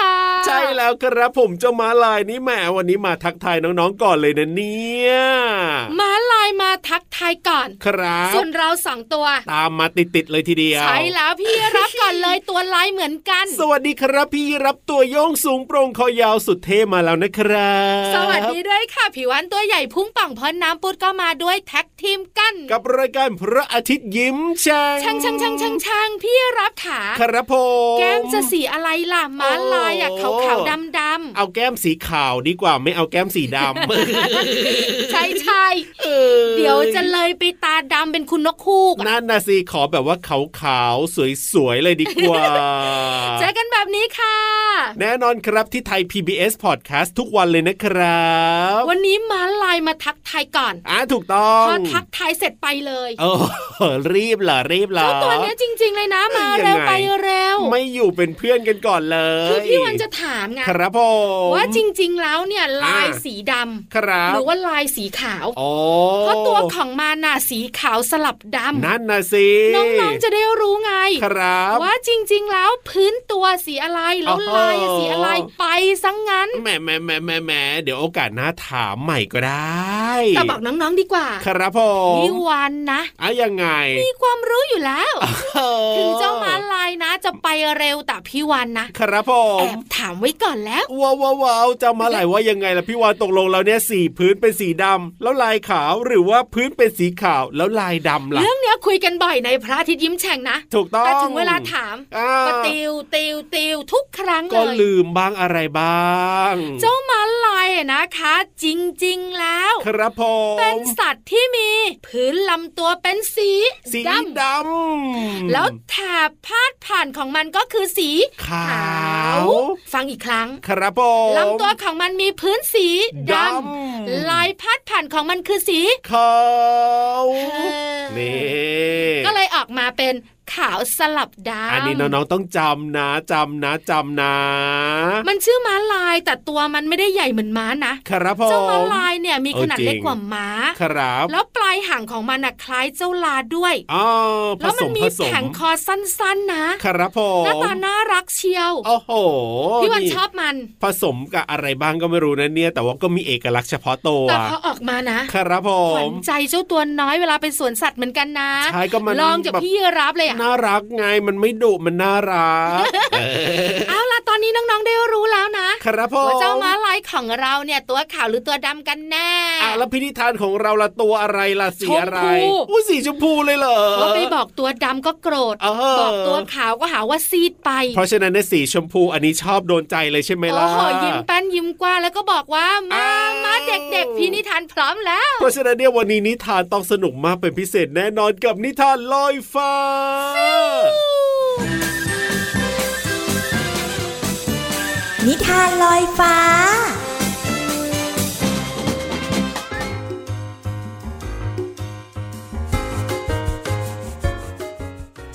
รับ นั่นเองค่ะใช่แล้วครับผมเจ้าม้าลายนี่แหมวันนี้มาทักทายน้องๆก่อนเลยนะเนี่ยม้าลายมาทักทายก่อน ครับ ส่วนเราสองตัว ตามมาติดๆเลยทีเดียวใช่แล้วพี่รับก่อนเลยตัวลายเหมือนกัน สวัสดีครับพี่รับตัวโยงสูงโปร่งคอยาวสุดเท่มาแล้วนะครับสวัสดีด้วยค่ะผิววันตัวใหญ่พุ่งป่องพอน้ำปุดก็มาด้วยแท็กทีมกัน กับรายการพระอาทิตย์ยิ้มช่างช่างช่างช่างช่างช่างพี่รับขาครับผมแก้มจะสีอะไรล่ะม้าลายอะโอ้ขาวขาวดำดำเอาแก้มสีขาวดีกว่าไม่เอาแก้มสีดำใช่ใช่ออเดี๋ยวจะเลยไปตาดำเป็นคุณนกคูกอะนั่นนะสิขอแบบว่าขาวๆสวยๆเลยดีกว่าเจอกันแบบนี้ค่ะ แน่นอนครับที่ไทย PBS Podcast ทุกวันเลยนะครับ วันนี้ม้าลายมาทักทายก่อนอ่าถูกต้องพอทักทายเสร็จไปเลยโอ้รีบเหรอรีบเหรอเจ้าตัวเนี้ยจริง ๆ เลยนะมายังไงเร็วไปเร็วไม่อยู่เป็นเพื่อนกันก่อนเลยคือพี่วันจะถามไงครับผมว่าจริง ๆ แล้วเนี่ยลายอ่าสีดำครับหรือว่าลายสีขาวอ๋อเพราะตัวของมันน่ะสีขาวสลับดำนั่นนะสิน้องๆจะได้รู้ไงครับว่าจริง ๆ แล้วพื้นตัวสีอะไรแล้วโอ้โหลายสีอะไรไปซังงั้นแหมแหมแหมแหมแหมเดี๋ยวโอกาสหน้าถามใหม่ก็ได้แต่บอกน้องๆดีกว่า ครับผมพี่วันนะอะยังไง มีความรู้อยู่แล้วเออถึงเจ้าม้าลายนะจะไปเร็วแต่พี่วันนะ ครับผแอมบถามไว้ก่อนแล้วว้าวว้าวว้าวจะมาหลายว่ายังไงล่ะพี่วานตกลงแล้วเนี่ยสีพื้นเป็นสีดำแล้วลายขาวหรือว่าพื้นเป็นสีขาวแล้วลายดำล่ะเรื่องเนี้ยคุยกันบ่อยในพระอาทิตย์ยิ้มแฉ่งนะถูกต้องแต่ถึงเวลาถามอ่าก็ติวติวติวทุก ครั้งก็เลยลืมบ้างอะไรบ้าง เจ้าม้าลายอะนะคะ จริงๆแล้ว ครับผมเป็นสัตว์ที่มีพื้นลำตัวเป็นสีสีดดำำแล้วแถบพาดผ่านของมันก็คือสีขาวฟังอีกครั้ง ครับผมลำตัวของมันมีพื้นสีดดำำลายพาดผ่านของมันคือสีขาวเออนี่ก็เลยออกมาเป็น ขขาวสลับดำอันนี้น้องๆต้องจำนะจำนะจำนะ มันชื่อม้าลายแต่ตัวมันไม่ได้ใหญ่เหมือนม้านะครับผเจ้ามม้าลายเนี่ยมีขนาดเออจริงเล็กกว่าม้าครับ แล้วปลายหางของมันน่ะคล้ายเจ้าลาด้วยอ๋อผแล้วสมันมมีผสแผมงคอสั้นๆนะ ครับผหน้ามตาน่ารักเชียวโอ้โหพี่วันนี่ชอบมัน ผสมกับอะไรบ้างก็ไม่รู้นะเนี่ย แต่ว่าก็มีเอกลักษณ์เฉพาะตัวแต่พอออกมานะครับผขวัมญใจเจ้าตัวน้อยเวลาไปสวนสัตว์เหมือนกันนะใช่ก็มันลองจากแบบพี่ยีรับเลยอะน่ารักไงมันไม่ดุมันน่ารักเออเอาล่ะ ตอนนี้น้องๆได้รู้แล้วนะครับผมว่าเจ้าม้าลายของเราเนี่ยตัวขาวหรือตัวดำกันแน่อะแล้วพิธีทานของเราละตัวอะไรล่ะสีอะไรชมพูอุ้ยสีชมพูเลยเหรอเพราะไปบอกตัวดำก็โกรธเออบอกตัวขาวก็หาว่าซีดไป เพราะฉะนั้นในยสีชมพูอันนี้ชอบโดนใจเลยใช่ไหมโอ้ล่ะโหยิ้มแป้นยิ้มกว้างแล้วก็บอกว่ามาอ้าวมาเด็กๆพี่นิทานพร้อมแล้ว เพราะฉะนั้นเนี่ยวันนี้นิทานต้องสนุกมากเป็นพิเศษแน่นอนกับนิทานลอยฟ้า นิทานลอยฟ้า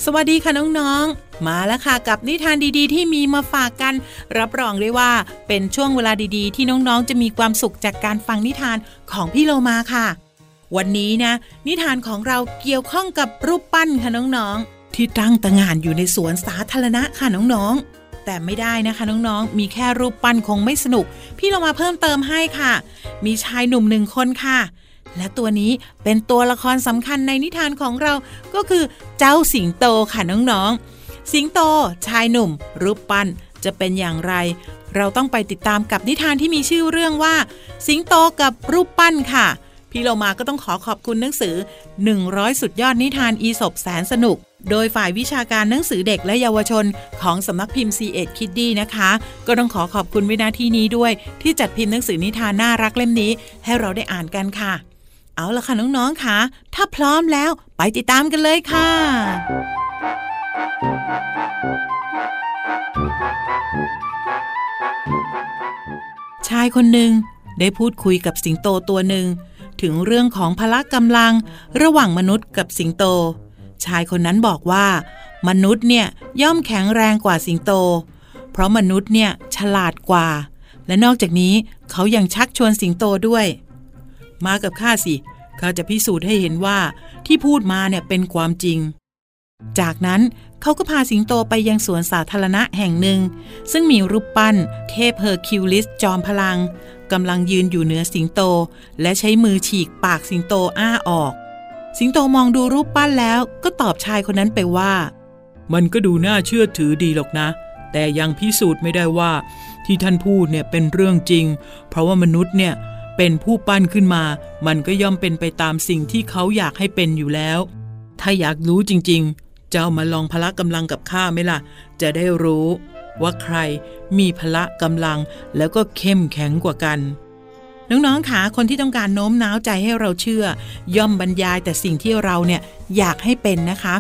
สวัสดีค่ะน้องๆ มาแล้วค่ะกับนิทานดีๆ ที่มีมาฝากกัน รับรองได้ว่าเป็นช่วงเวลาดีๆ ที่น้องๆ จะมีความสุขจากการฟังนิทานของพี่โลมาค่ะ วันนี้นะ นิทานของเราเกี่ยวข้องกับรูปปั้นค่ะน้องๆ ที่ตั้งตระหง่านอยู่ในสวนสาธารณะค่ะน้องๆ แต่ไม่ได้นะคะน้องๆ มีแค่รูปปั้นคงไม่สนุก พี่เรามาเพิ่มเติมให้ค่ะ มีชายหนุ่มหนึ่งคนค่ะ และตัวนี้เป็นตัวละครสำคัญในนิทานของเราก็คือเจ้าสิงโตค่ะน้องๆ สิงโต ชายหนุ่ม รูปปั้นจะเป็นอย่างไร เราต้องไปติดตามกับนิทานที่มีชื่อเรื่องว่า สิงโตกับรูปปั้นค่ะ พี่เรามาก็ต้องขอขอบคุณหนังสือ 100 สุดยอดนิทานอีสบแสนสนุก โดยฝ่ายวิชาการหนังสือเด็กและเยาวชนของสำนักพิมพ์ C ีเอ็ดคิดดีนะคะ ก็ต้องขอขอบคุณวินาทีนี้ด้วย ที่จัดพิมพ์หนังสือนิทานน่ารักเล่มนี้ ให้เราได้อ่านกันค่ะ เอาละค่ะน้องๆค่ะ ถ้าพร้อมแล้วไปติดตามกันเลยค่ะ ชายคนหนึ่งได้พูดคุยกับสิงโตตัวหนึ่งถึงเรื่องของพละกำลังระหว่างมนุษย์กับสิงโต ชายคนนั้นบอกว่า มนุษย์เนี่ยย่อมแข็งแรงกว่าสิงโต เพราะมนุษย์เนี่ยฉลาดกว่า และนอกจากนี้เขายังชักชวนสิงโตด้วย มากับข้าสิข้าจะพิสูจน์ให้เห็นว่าที่พูดมาเนี่ยเป็นความจริง จากนั้นเขาก็พาสิงโตไปยังสวนสาธารณะแห่งหนึ่ง ซึ่งมีรูปปั้น เทพเฮอร์คิวลิสจอมพลังกำลังยืนอยู่เหนือสิงโต และใช้มือฉีกปากสิงโตอ้าออก สิงโตมองดูรูปปั้นแล้วก็ตอบชายคนนั้นไปว่า มันก็ดูน่าเชื่อถือดีหรอกนะ แต่ยังพิสูจน์ไม่ได้ว่า ที่ท่านพูดเนี่ยเป็นเรื่องจริง เพราะว่ามนุษย์เนี่ยเป็นผู้ปั้นขึ้นมา มันก็ย่อมเป็นไปตามสิ่งที่เขาอยากให้เป็นอยู่แล้ว ถ้าอยากรู้จริงๆ เจ้ามาลองพละกำลังกับข้าไหมล่ะ จะได้รู้ ว่าใครมีพละกำลังแล้วก็เข้มแข็งกว่ากัน น้องๆคะคนที่ต้องการโน้มน้าวใจให้เราเชื่อ ย่อมบรรยายแต่สิ่งที่เราเนี่ยอยากให้เป็นนะคะ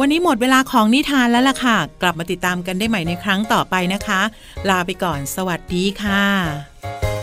วันนี้หมดเวลาของนิทานแล้วล่ะค่ะ กลับมาติดตามกันได้ใหม่ในครั้งต่อไปนะคะ ลาไปก่อนสวัสดีค่ะ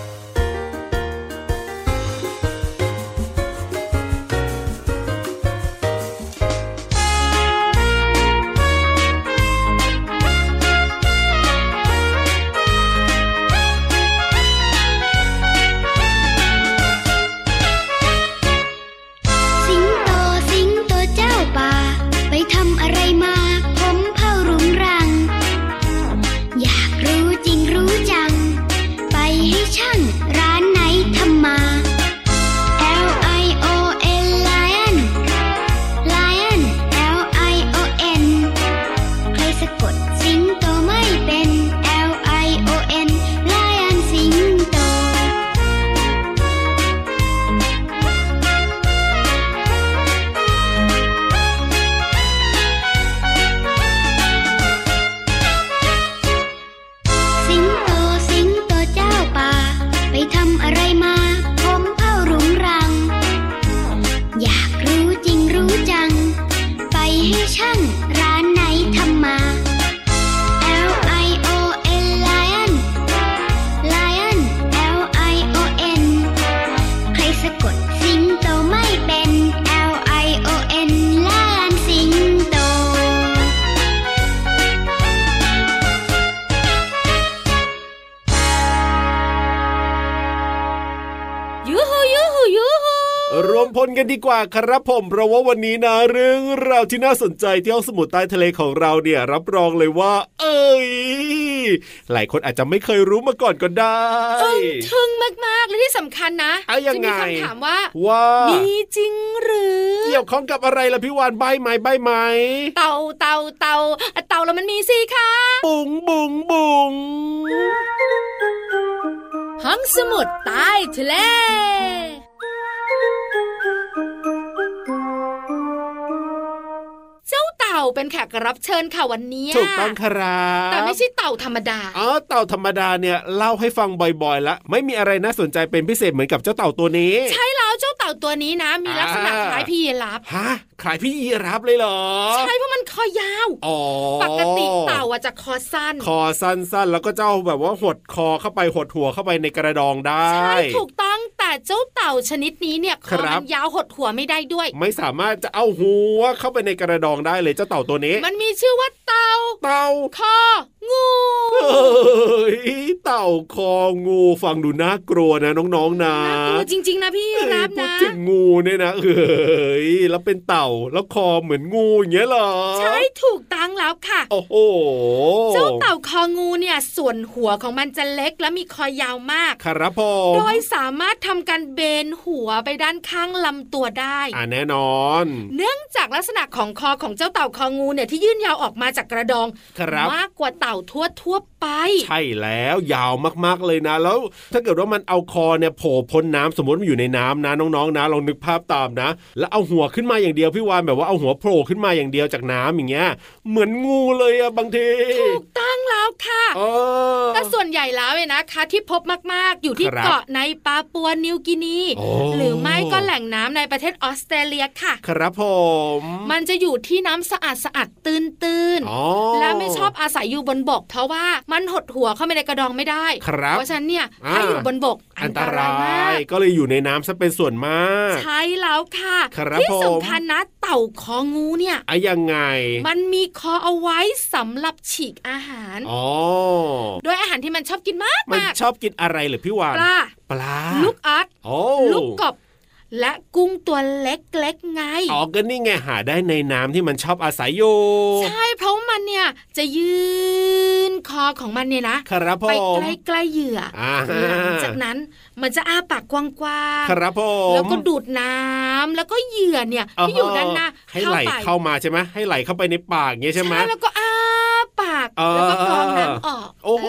ว่าครับผมเพราะว่าวันนี้นะเรื่องราวที่น่าสนใจที่ห้องสมุดใต้ทะเลของเราเนี่ยรับรองเลยว่า เอ้ยหลายคนอาจจะไม่เคยรู้มาก่อนก็ได้ทึ่งมากๆและที่สำคัญนะเอายังไงจะมีคำถามว่าว่ามีจริงหรือ เกี่ยวข้องกับอะไรล่ะพี่วานใบไหมใบไหมเต่าเต่าเต่าเต่าแล้วมันมีสิคะบุ๋งบุ๋งบุ๋งห้องสมุดใต้ทะเล ต่าเป็นแขกรับเชิญค่ะวันนี้ถูกต้องครับแต่ไม่ใช่เต่าธรรมดาอ๋อเต่าธรรมดาเนี่ยเล่าให้ฟังบ่อยๆแล้วไม่มีอะไรน่าสนใจเป็นพิเศษเหมือนกับเจ้าเต่าตัวนี้ ใช่แล้วเจ้าเต่าตัวนี้นะ มีลักษณะอ่าคล้ายพี่ยีราฟฮะขายพี่ยีรับเลยเหรอใช่เพราะมันคอยาวอ๋อปกติเต่าอะจะคอสั้น คอสั้นๆแล้วก็เจ้าแบบว่าหดคอเข้าไปหดหัวเข้าไปในกระดองได้ใช่ถูกต้อง แต่เจ้าเต่าชนิดนี้เนี่ยคครัอบมันยาวหดหัวไม่ได้ด้วย ไม่สามารถจะเอาหัวเข้าไปในกระดองได้เลยเจ้าเต่าตัวนี้ มันมีชื่อว่าเต่า เต่าคองูเฮ้ยเต่าคองูฟังดูน่ากลัวนะน้องๆนะน่ากลัวจริงๆนะพี่เอ้ยรับพูดนะถึงงู เนี่ยนะเอ้ยแล้วเป็นเต่าแล้วคอเหมือนงูอย่างเงี้ยเหรอ ใช่ถูกตั้งแล้วค่ะ โอ้โหเจ้าเต่าคองูเนี่ย ส่วนหัวของมันจะเล็กและมีคอยาวมากครับผมโดยสามารถทำการเบนหัวไปด้านข้างลำตัวได้อ่าแน่นอน เนื่องจากลักษณะของคอของเจ้าเต่าคองูเนี่ยที่ยื่นยาวออกมาจากกระดองครับมากกว่าเต่าทั่วทั่วๆ ไป ใช่แล้วยาวมากๆเลยนะ แล้ว ถ้าเกิดว่ามันเอาคอเนี่ยโผล่พ้นน้ำสมมติมันอยู่ในน้ำนะน้องๆนะลองนึกภาพตามนะ แล้วเอาหัวขึ้นมาอย่างเดียวพี่วานแบบว่าเอาหัวโผล่ขึ้นมาอย่างเดียวจากน้ำอย่างเงี้ย เหมือนงูเลยอะบางทีถูกต้องแล้วค่ะเออแต่ส่วนใหญ่แล้วเนี่ยนะคะ ที่พบมากๆอยู่ที่ครับเกาะในปาปัวนิวกินีโอ้หรือไม่ก็แหล่งน้ำในประเทศออสเตรเลียค่ะ ครับผมมันจะอยู่ที่น้ำสะอาดสะอาดตื้นตื้นๆอ๋อและไม่ชอบอาศัยอยู่บนบกเพราะว่ามันหดหัวเข้าไปในกระดองไม่ได้ครับเพราะฉะนั้นเนี่ยอ่าถ้าอยู่บนบกอันตรายมากก็เลยอยู่ในน้ำซะเป็นส่วนมาก ใช่แล้วค่ะครับที่ผมสำคัญนะเต่าคองูเนี่ยอะยังไง มันมีคอเอาไว้สำหรับฉีกอาหารอ๋อโดยอาหารที่มันชอบกินมากมันมากชอบกินอะไรเหรือพี่วานปลาปลาลูกอัดโอ้ลูกกบ และกุ้งตัวเล็กๆไง อ๋อ ก็นี่ไงหาได้ในน้ำที่มันชอบอาศัยอยู่ ใช่ เพราะมันเนี่ยจะยืนคอของมันเนี่ยนะ ครับผไปมใกล้ๆเหยื่ออาหลังจากนั้นมันจะอ้าปากกว้างครับผมๆแล้วก็ดูดน้ำแล้วก็เหยื่อเนี่ยที่อยู่ด้านหน้าให้ไหลไปเข้ามาใช่ไหมให้ไหลเข้าไปในปากอย่างเงี้ยใช่ไหมแล้วก็อ้าปากเออแล้วก็กรองน้ำออก โอ้โห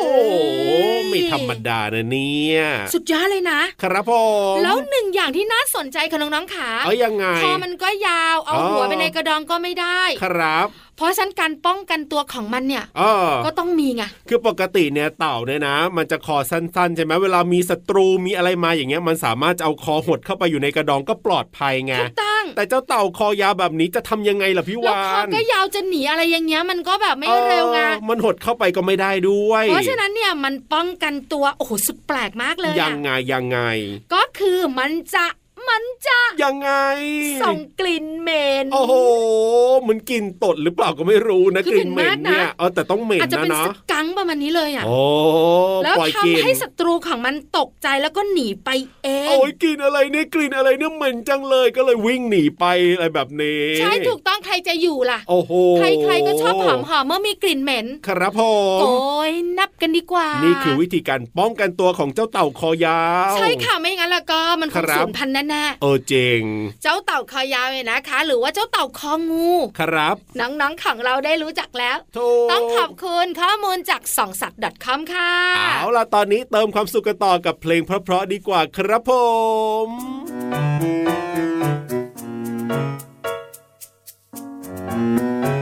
เอ้ยไม่ธรรมดานะเนี่ย สุดยอดเลยนะ ครับผม แล้วหนึ่งอย่างที่น่าสนใจค่ะน้องๆขาเอายังไงคอมันก็ยาว เอาอ๋อหัวไปในกระดองก็ไม่ได้ ครับ เพราะฉะนั้นการป้องกันตัวของมันเนี่ยเออก็ต้องมีไง คือปกติเนี่ยเต่าเนี่ยนะ มันจะคอสั้นๆใช่ไหมเวลามีศัตรูมีอะไรมาอย่างเงี้ย มันสามารถจะเอาคอหดเข้าไปอยู่ในกระดองก็ปลอดภัยไงถูกต้อง แต่เจ้าเต่าคอยาวแบบนี้จะทำยังไงล่ะพี่แล้ววาคอนก็ยาวจะหนีอะไรอย่างเงี้ยมันก็แบบไม่เร็วไงออมันหดเข้าไปก็ไม่ได้ด้วย เพราะฉะนั้นเนี่ยมันป้องกันตัวโอ้โหสุดแปลกมากเลย ยัอะงไงยังไง ก็คือมันจะ มันจะยังไง ส่งกลิ่นเหม็นโอ้โหเหมันกลิ่นตดหรือเปล่าก็ไม่รู้นะคือกลิ่นเหม็นเหม็นมากนะเนี่ยเออแต่ต้องเหม็นอาจจะนะเป็นเนาะสกังค์ประมาณนี้เลยอะโอ้แล้วปล่อยกลิ่นทำให้ศัตรูของมันตกใจแล้วก็หนีไปเองโอ้ยกลิ่นอะไรเนี่ยกลิ่นอะไรเนี่ยเหม็นจังเลยก็เลยวิ่งหนีไปอะไรแบบนี้ ใช่ถูกต้องใครจะอยู่ล่ะ โอ้โหใครๆก็ชอบหอมหอมๆเมื่อมีกลิ่นเหม็นครับผมโอ้ยนับกันดีกว่านี่นี่คือวิธีการป้องกันตัวของเจ้าเต่าคอยาว ใช่ค่ะไม่งั้นแล้วก็มันคคงรับสูญพันธุ์แน่เออเจงๆเจ้าเต่าคอยาวเนี่ยนะคะ หรือว่าเจ้าเต่าคองู ครับ น้องๆของเราได้รู้จักแล้วถูกต้องขอบคุณข้อมูลจากส่องสัตว์ .com ค่ะ เอาล่ะ ตอนนี้เติมความสุขกันต่อกับเพลงเพราะๆดีกว่าครับผมตุ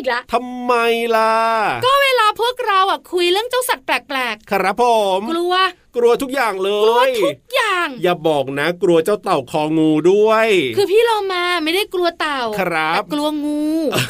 อีกละทำไมล่ะ ก็เวลาพวกเราอะคุยเรื่องเจ้าสัตว์แปลกครับผมๆกลัวกลัวทุกอย่างเลกลัวยทุกอย่าง อย่าบอกนะ กลัวเจ้าเต่าคองูด้วย คือพี่เรามาไม่ได้กลัวเต่าครับแต่กลัวงู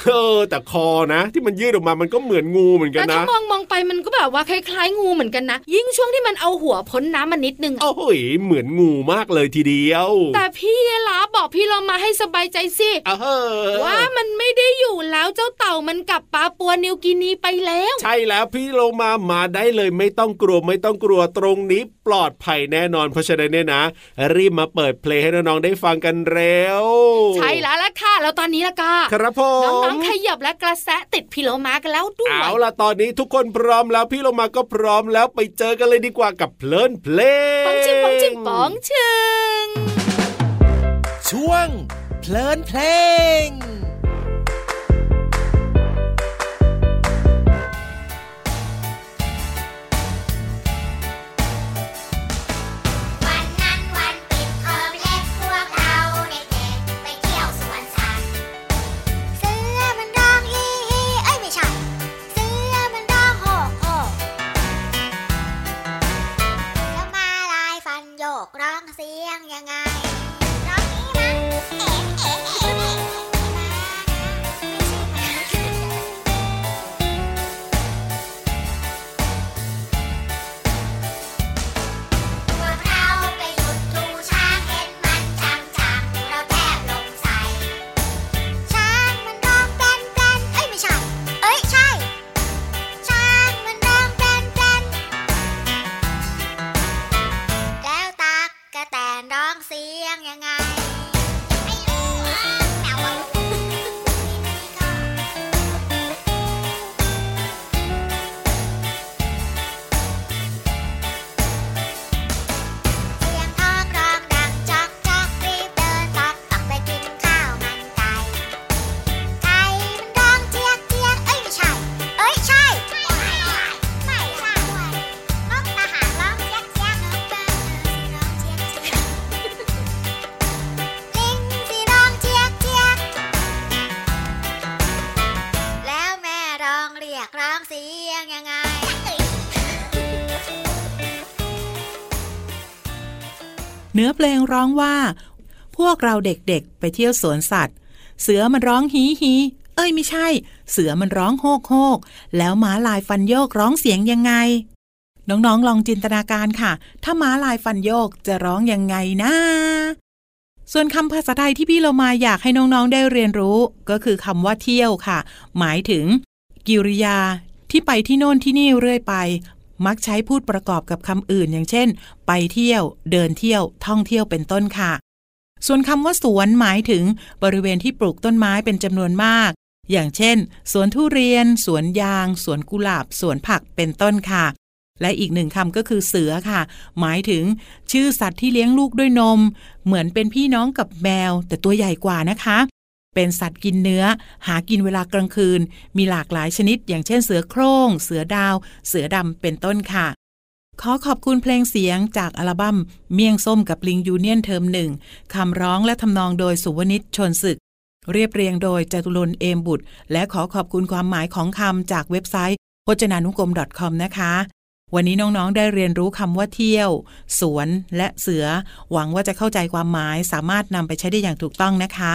เออแต่คอนะ ที่มันยืดออกมามันก็เหมือนงูเหมือนกัแต่นถ้านะมองมองไปมันก็แบบว่าคล้ายๆ งูเหมือนกันนะ ยิ่งช่วงที่มันเอาหัวพ้นน้ำมานิดนึงอะโอ้โหเหมือนงูมากเลยทีเดียว แต่พี่ลาบอกพี่เรามาให้สบายใจสิเออว่ามันไม่ได้อยู่แล้วเจ้าเต่ามันกลับปาปัวนิวกินีไปแล้ว ใช่แล้วพี่โลมามาได้เลยไม่ต้องกลัวไม่ต้องกลัวตรงนี้ปลอดภัยแน่นอน เพราะฉะนั้นเนี่ยนะ รีบมาเปิดเพลงให้น้องๆได้ฟังกันเร็ว ใช่แล้วล่ะค่ะ แล้วตอนนี้ล่ะก็ครับผน้มองๆขยับและกระแสติดพี่เรามากันแล้วด้วยเอาล่ะตอนนี้ทุกคนพร้อมแล้วพี่โลมาก็พร้อมแล้วไปเจอกันเลยดีกว่ากับเพลินเพลงปองชิงปองชิงปองชิงช่วงเพลินเพลง เสียงยังไง เนื้อเพลงร้องว่า พวกเราเด็กๆ ไปเที่ยวสวนสัตว์ เสือมันร้องฮีฮีเอ้ยไม่ใช่ เสือมันร้องโฮกโฮกแล้วม้าลายฟันโยกร้องเสียงยังไง น้องๆลองจินตนาการค่ะ ถ้าม้าลายฟันโยกจะร้องยังไงนะ ส่วนคำภาษาไทยที่พี่เรามาอยากให้น้องๆได้เรียนรู้ ก็คือคำว่าเที่ยวค่ะ หมายถึง กิริยาที่ไปที่โน่นที่นี่เรื่อยไป มักใช้พูดประกอบกับคำอื่น อย่างเช่น ไปเที่ยว เดินเที่ยว ท่องเที่ยวเป็นต้นค่ะ ส่วนคำว่าสวนหมายถึงบริเวณที่ปลูกต้นไม้เป็นจำนวนมาก อย่างเช่น สวนทุเรียน สวนยาง สวนกุหลาบ สวนผักเป็นต้นค่ะ และอีกหนึ่งคำก็คือเสือค่ะ หมายถึง ชื่อสัตว์ที่เลี้ยงลูกด้วยนม เหมือนเป็นพี่น้องกับแมว แต่ตัวใหญ่กว่านะคะ เป็นสัตว์กินเนื้อ หากินเวลากลางคืน มีหลากหลายชนิด อย่างเช่นเสือโคร่ง เสือดาว เสือดำเป็นต้นค่ะ ขอขอบคุณเพลงเสียงจากอัลบั้ม เมี่ยงส้มกับลิงยูเนียนเทอมหนึ่งคำร้องและทำนองโดยสุวนิชชนศึก เรียบเรียงโดยจตุรนเอมบุตร และขอขอบคุณความหมายของคำจากเว็บไซต์พจนานุกรม .com นะคะวันนี้น้อง ๆ ได้เรียนรู้คำว่าเที่ยว สวน และเสือ หวังว่าจะเข้าใจความหมายสามารถนำไปใช้ได้อย่างถูกต้องนะคะ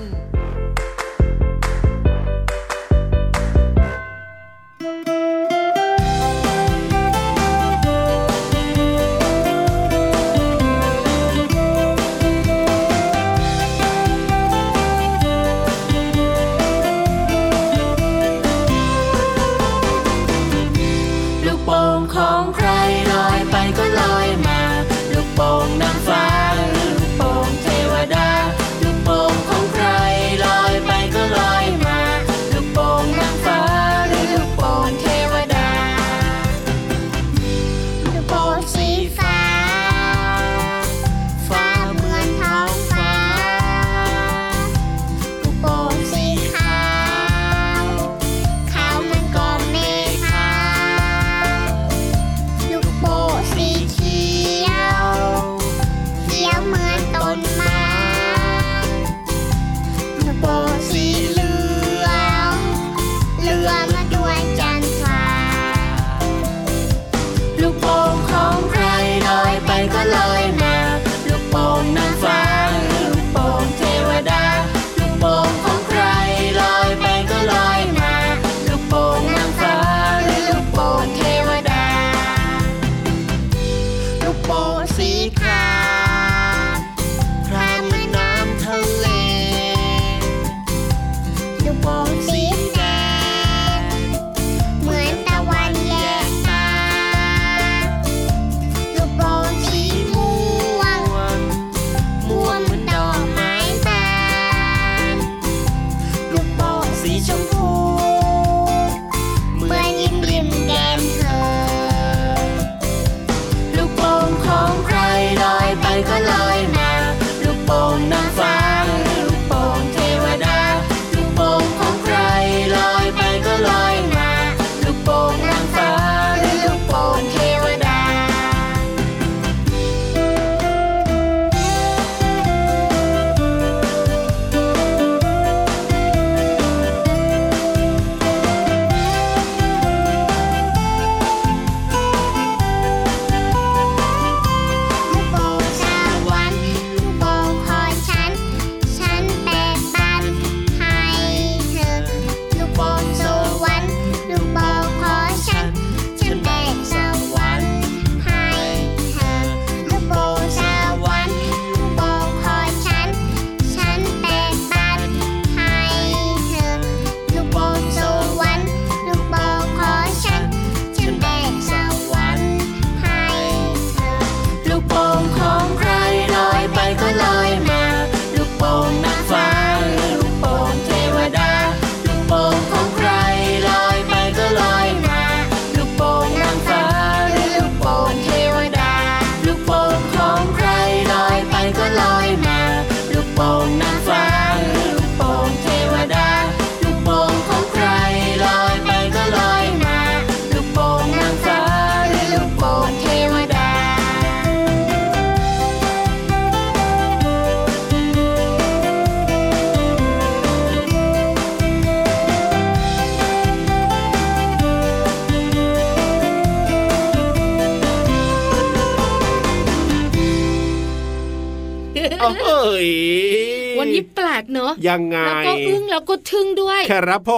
ยังไงแล้วก็อึ้งแล้วก็ทึ่งด้วยครับผ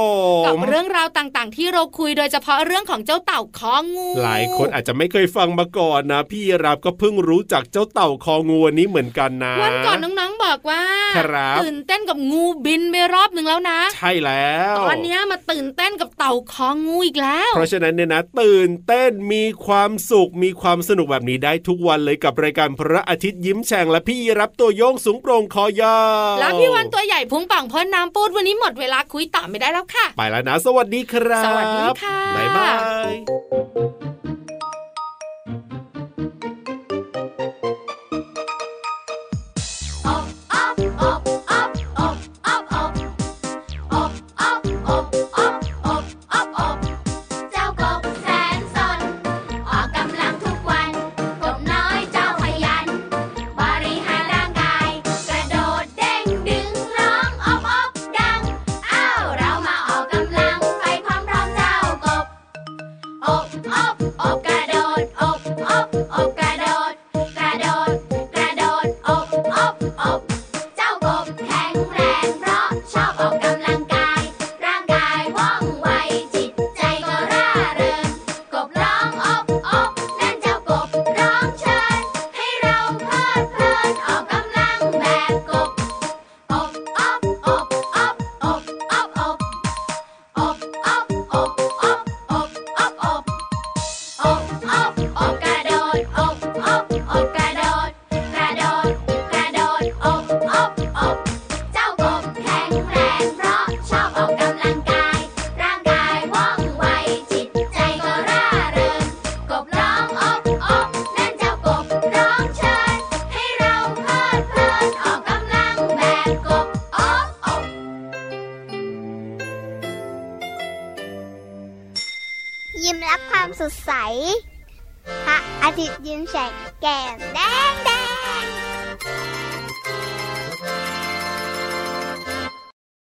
กับมเรื่องราวต่างๆ ที่เราคุยโดยเฉพาะเรื่องของเจ้าเต่าคองู หลายคนอาจจะไม่เคยฟังมาก่อนนะ พี่รับก็เพิ่งรู้จักเจ้าเต่าคองูอันนี้เหมือนกันนะวันก่อนน้องๆบอกว่าครับตื่นเต้นกับงูบินไปรอบหนึ่งแล้วนะ ใช่แล้วตอนเนี้ยมาตื่นเต้นกับเต่าคองูอีกแล้ว เพราะฉะนั้นเนี่ยนะ ตื่นเต้นมีความสุขมีความสนุกแบบนี้ได้ทุกวันเลยกับรายการพระอาทิตย์ยิ้มแฉ่งและพี่รับตัวโยงสูงโปร่งคอยาวแล้วพี่วันตัวใหญ่พุงป่องพ่นน้ำปูดวันนี้หมดเวลาคุยต่อไม่ได้แล้วค่ะ ไปแล้วนะ สวัสดีครับ สวัสดีค่ะ บ๊ายบาย